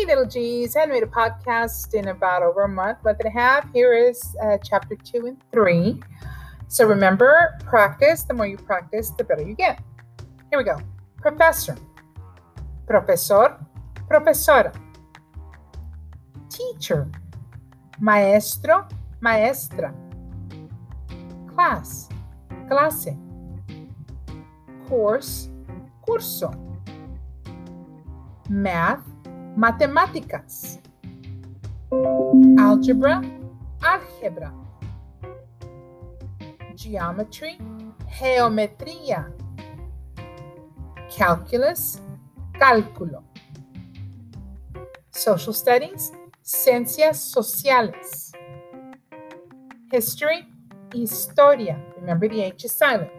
Hey, little G's. I made a podcast in about over a month, month and a half. Here is uh, chapter two and three. So remember, practice. The more you practice, the better you get. Here we go. Professor, profesor, profesora. Teacher, maestro, maestra. Class, clase. Course, curso. Math, matemáticas. Algebra, álgebra. Geometry, geometría. Calculus, cálculo. Social studies, ciencias sociales. History, historia. Remember the H is silent.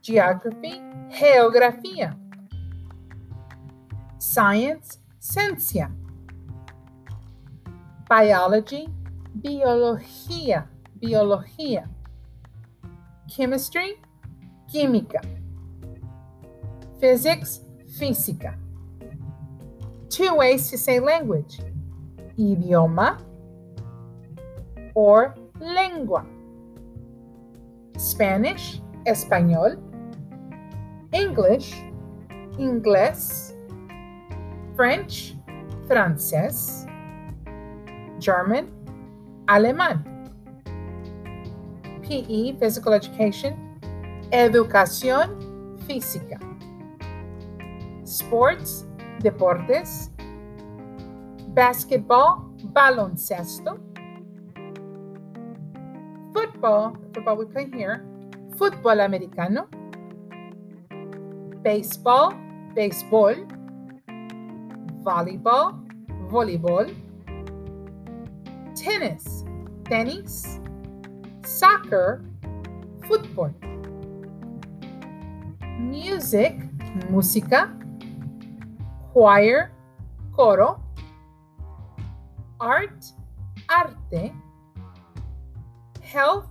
Geography, geografía. Science, ciencia. Biology, biología, biología. Chemistry, química. Physics, física. Two ways to say language idioma or lengua. Spanish, español. English, inglés. French, francés. German, alemán. PE, physical education. Educación física. Sports, deportes. Basketball, baloncesto. Football, football we play here. Fútbol americano. Baseball, béisbol. Volleyball, voleibol. Tennis, tenis. Soccer, fútbol. Music, música. Choir, coro. Art, arte. Health,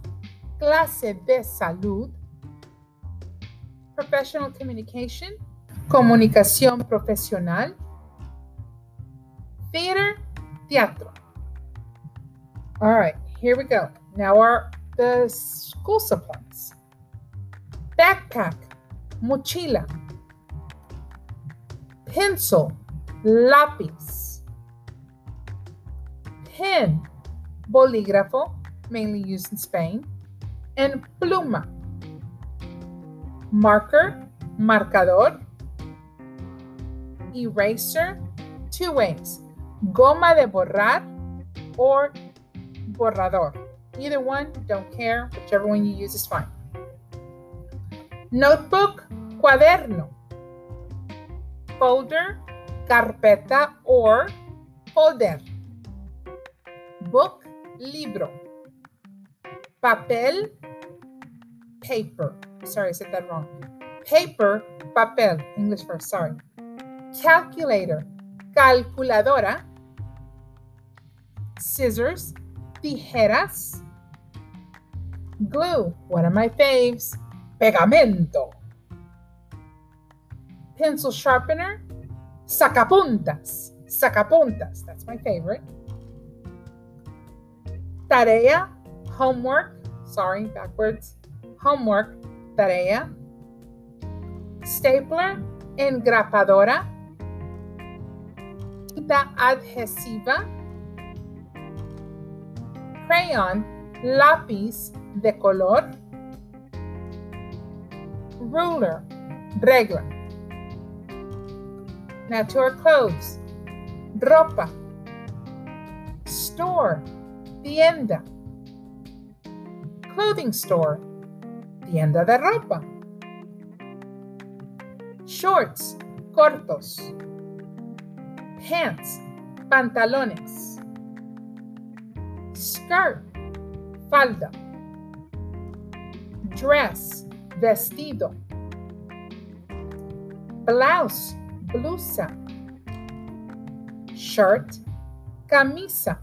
clase de salud. Professional communication, comunicación profesional. Theater, teatro. All right, here we go. Now our the school supplies. Backpack, mochila. Pencil, lápiz. Pen, bolígrafo, mainly used in Spain. And pluma. Marker, marcador. Eraser, two ways. Goma de borrar or borrador. Either one, don't care. Whichever one you use is fine. Notebook, cuaderno. Folder, carpeta or folder. Book, libro. Papel, paper. Sorry, I said that wrong. Paper, papel. English first, sorry. Calculator, calculadora. Scissors, tijeras. Glue, one of my faves. Pegamento. Pencil sharpener, sacapuntas. Sacapuntas, that's my favorite. Tarea, homework. Sorry, backwards. Homework, tarea. Stapler, engrapadora. Tinta adhesiva. Crayon, lápiz de color. Ruler, regla. Now clothes. Ropa. Store, tienda. Clothing store, tienda de ropa. Shorts, cortos. Pants, pantalones. Skirt, falda. Dress, vestido. Blouse, blusa. Shirt, camisa.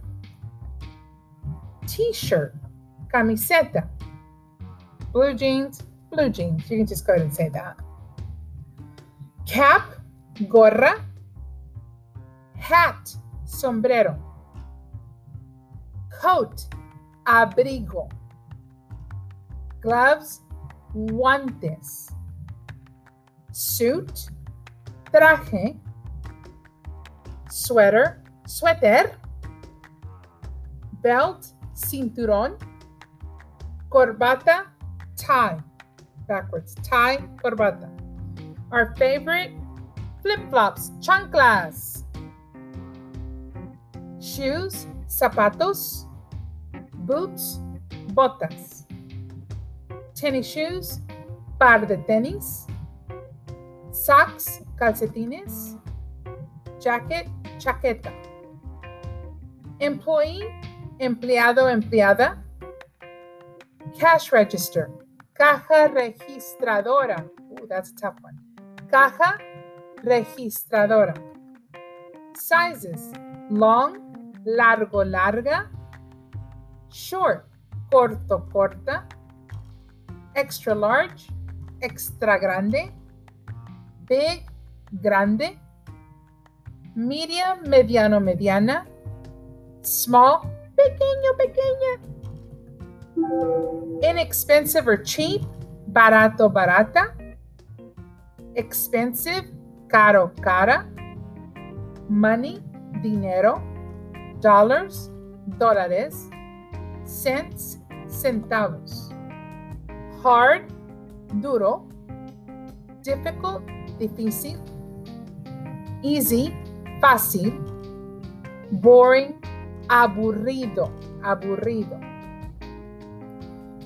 T-shirt, camiseta. Blue jeans, blue jeans. You can just go ahead and say that. Cap, gorra. hat, sombrero. Coat, abrigo. Gloves, guantes. Suit, traje. Sweater, suéter. Belt, cinturón. Corbata, tie. Backwards, tie, corbata. Our favorite, flip-flops, chanclas. Shoes, zapatos. Boots, botas. Tennis shoes, par de tenis. Socks, calcetines. Jacket, chaqueta. Employee, empleado, empleada. Cash register, caja registradora. Ooh, that's a tough one. Caja registradora. Sizes, long, largo, larga. Short, corto, corta. Extra large, extra grande. Big, grande. Medium, mediano, mediana. Small, pequeño, pequeña. Inexpensive or cheap, barato, barata. Expensive, caro, cara. Money, dinero. Dollars, dólares. Cents, centavos. Hard, duro. Difficult, difícil. Easy, fácil. Boring, aburrido, aburrido.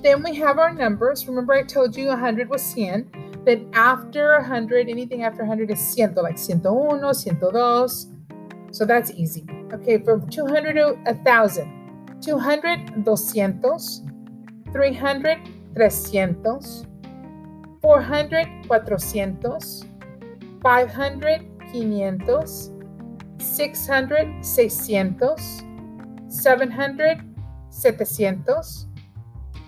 Then we have our numbers. Remember, I told you 100 was 100. Then after 100, anything after 100 is 100, like 101, 102. So that's easy. Okay, from 200 to 1,000. 200, 200. 300, 300. 400, 400. 500, 500. 600, 600. 700, 700.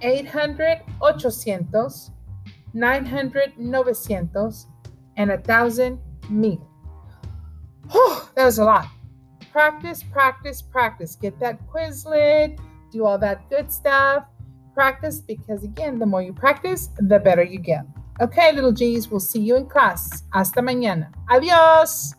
800, 800, 900, 900, and 1,000, 1000. Oh, that was a lot. Practice, practice, practice. Get that Quizlet, do all that good stuff. Practice because, again, the more you practice, the better you get. Okay, little G's, we'll see you in class. Hasta mañana. Adios.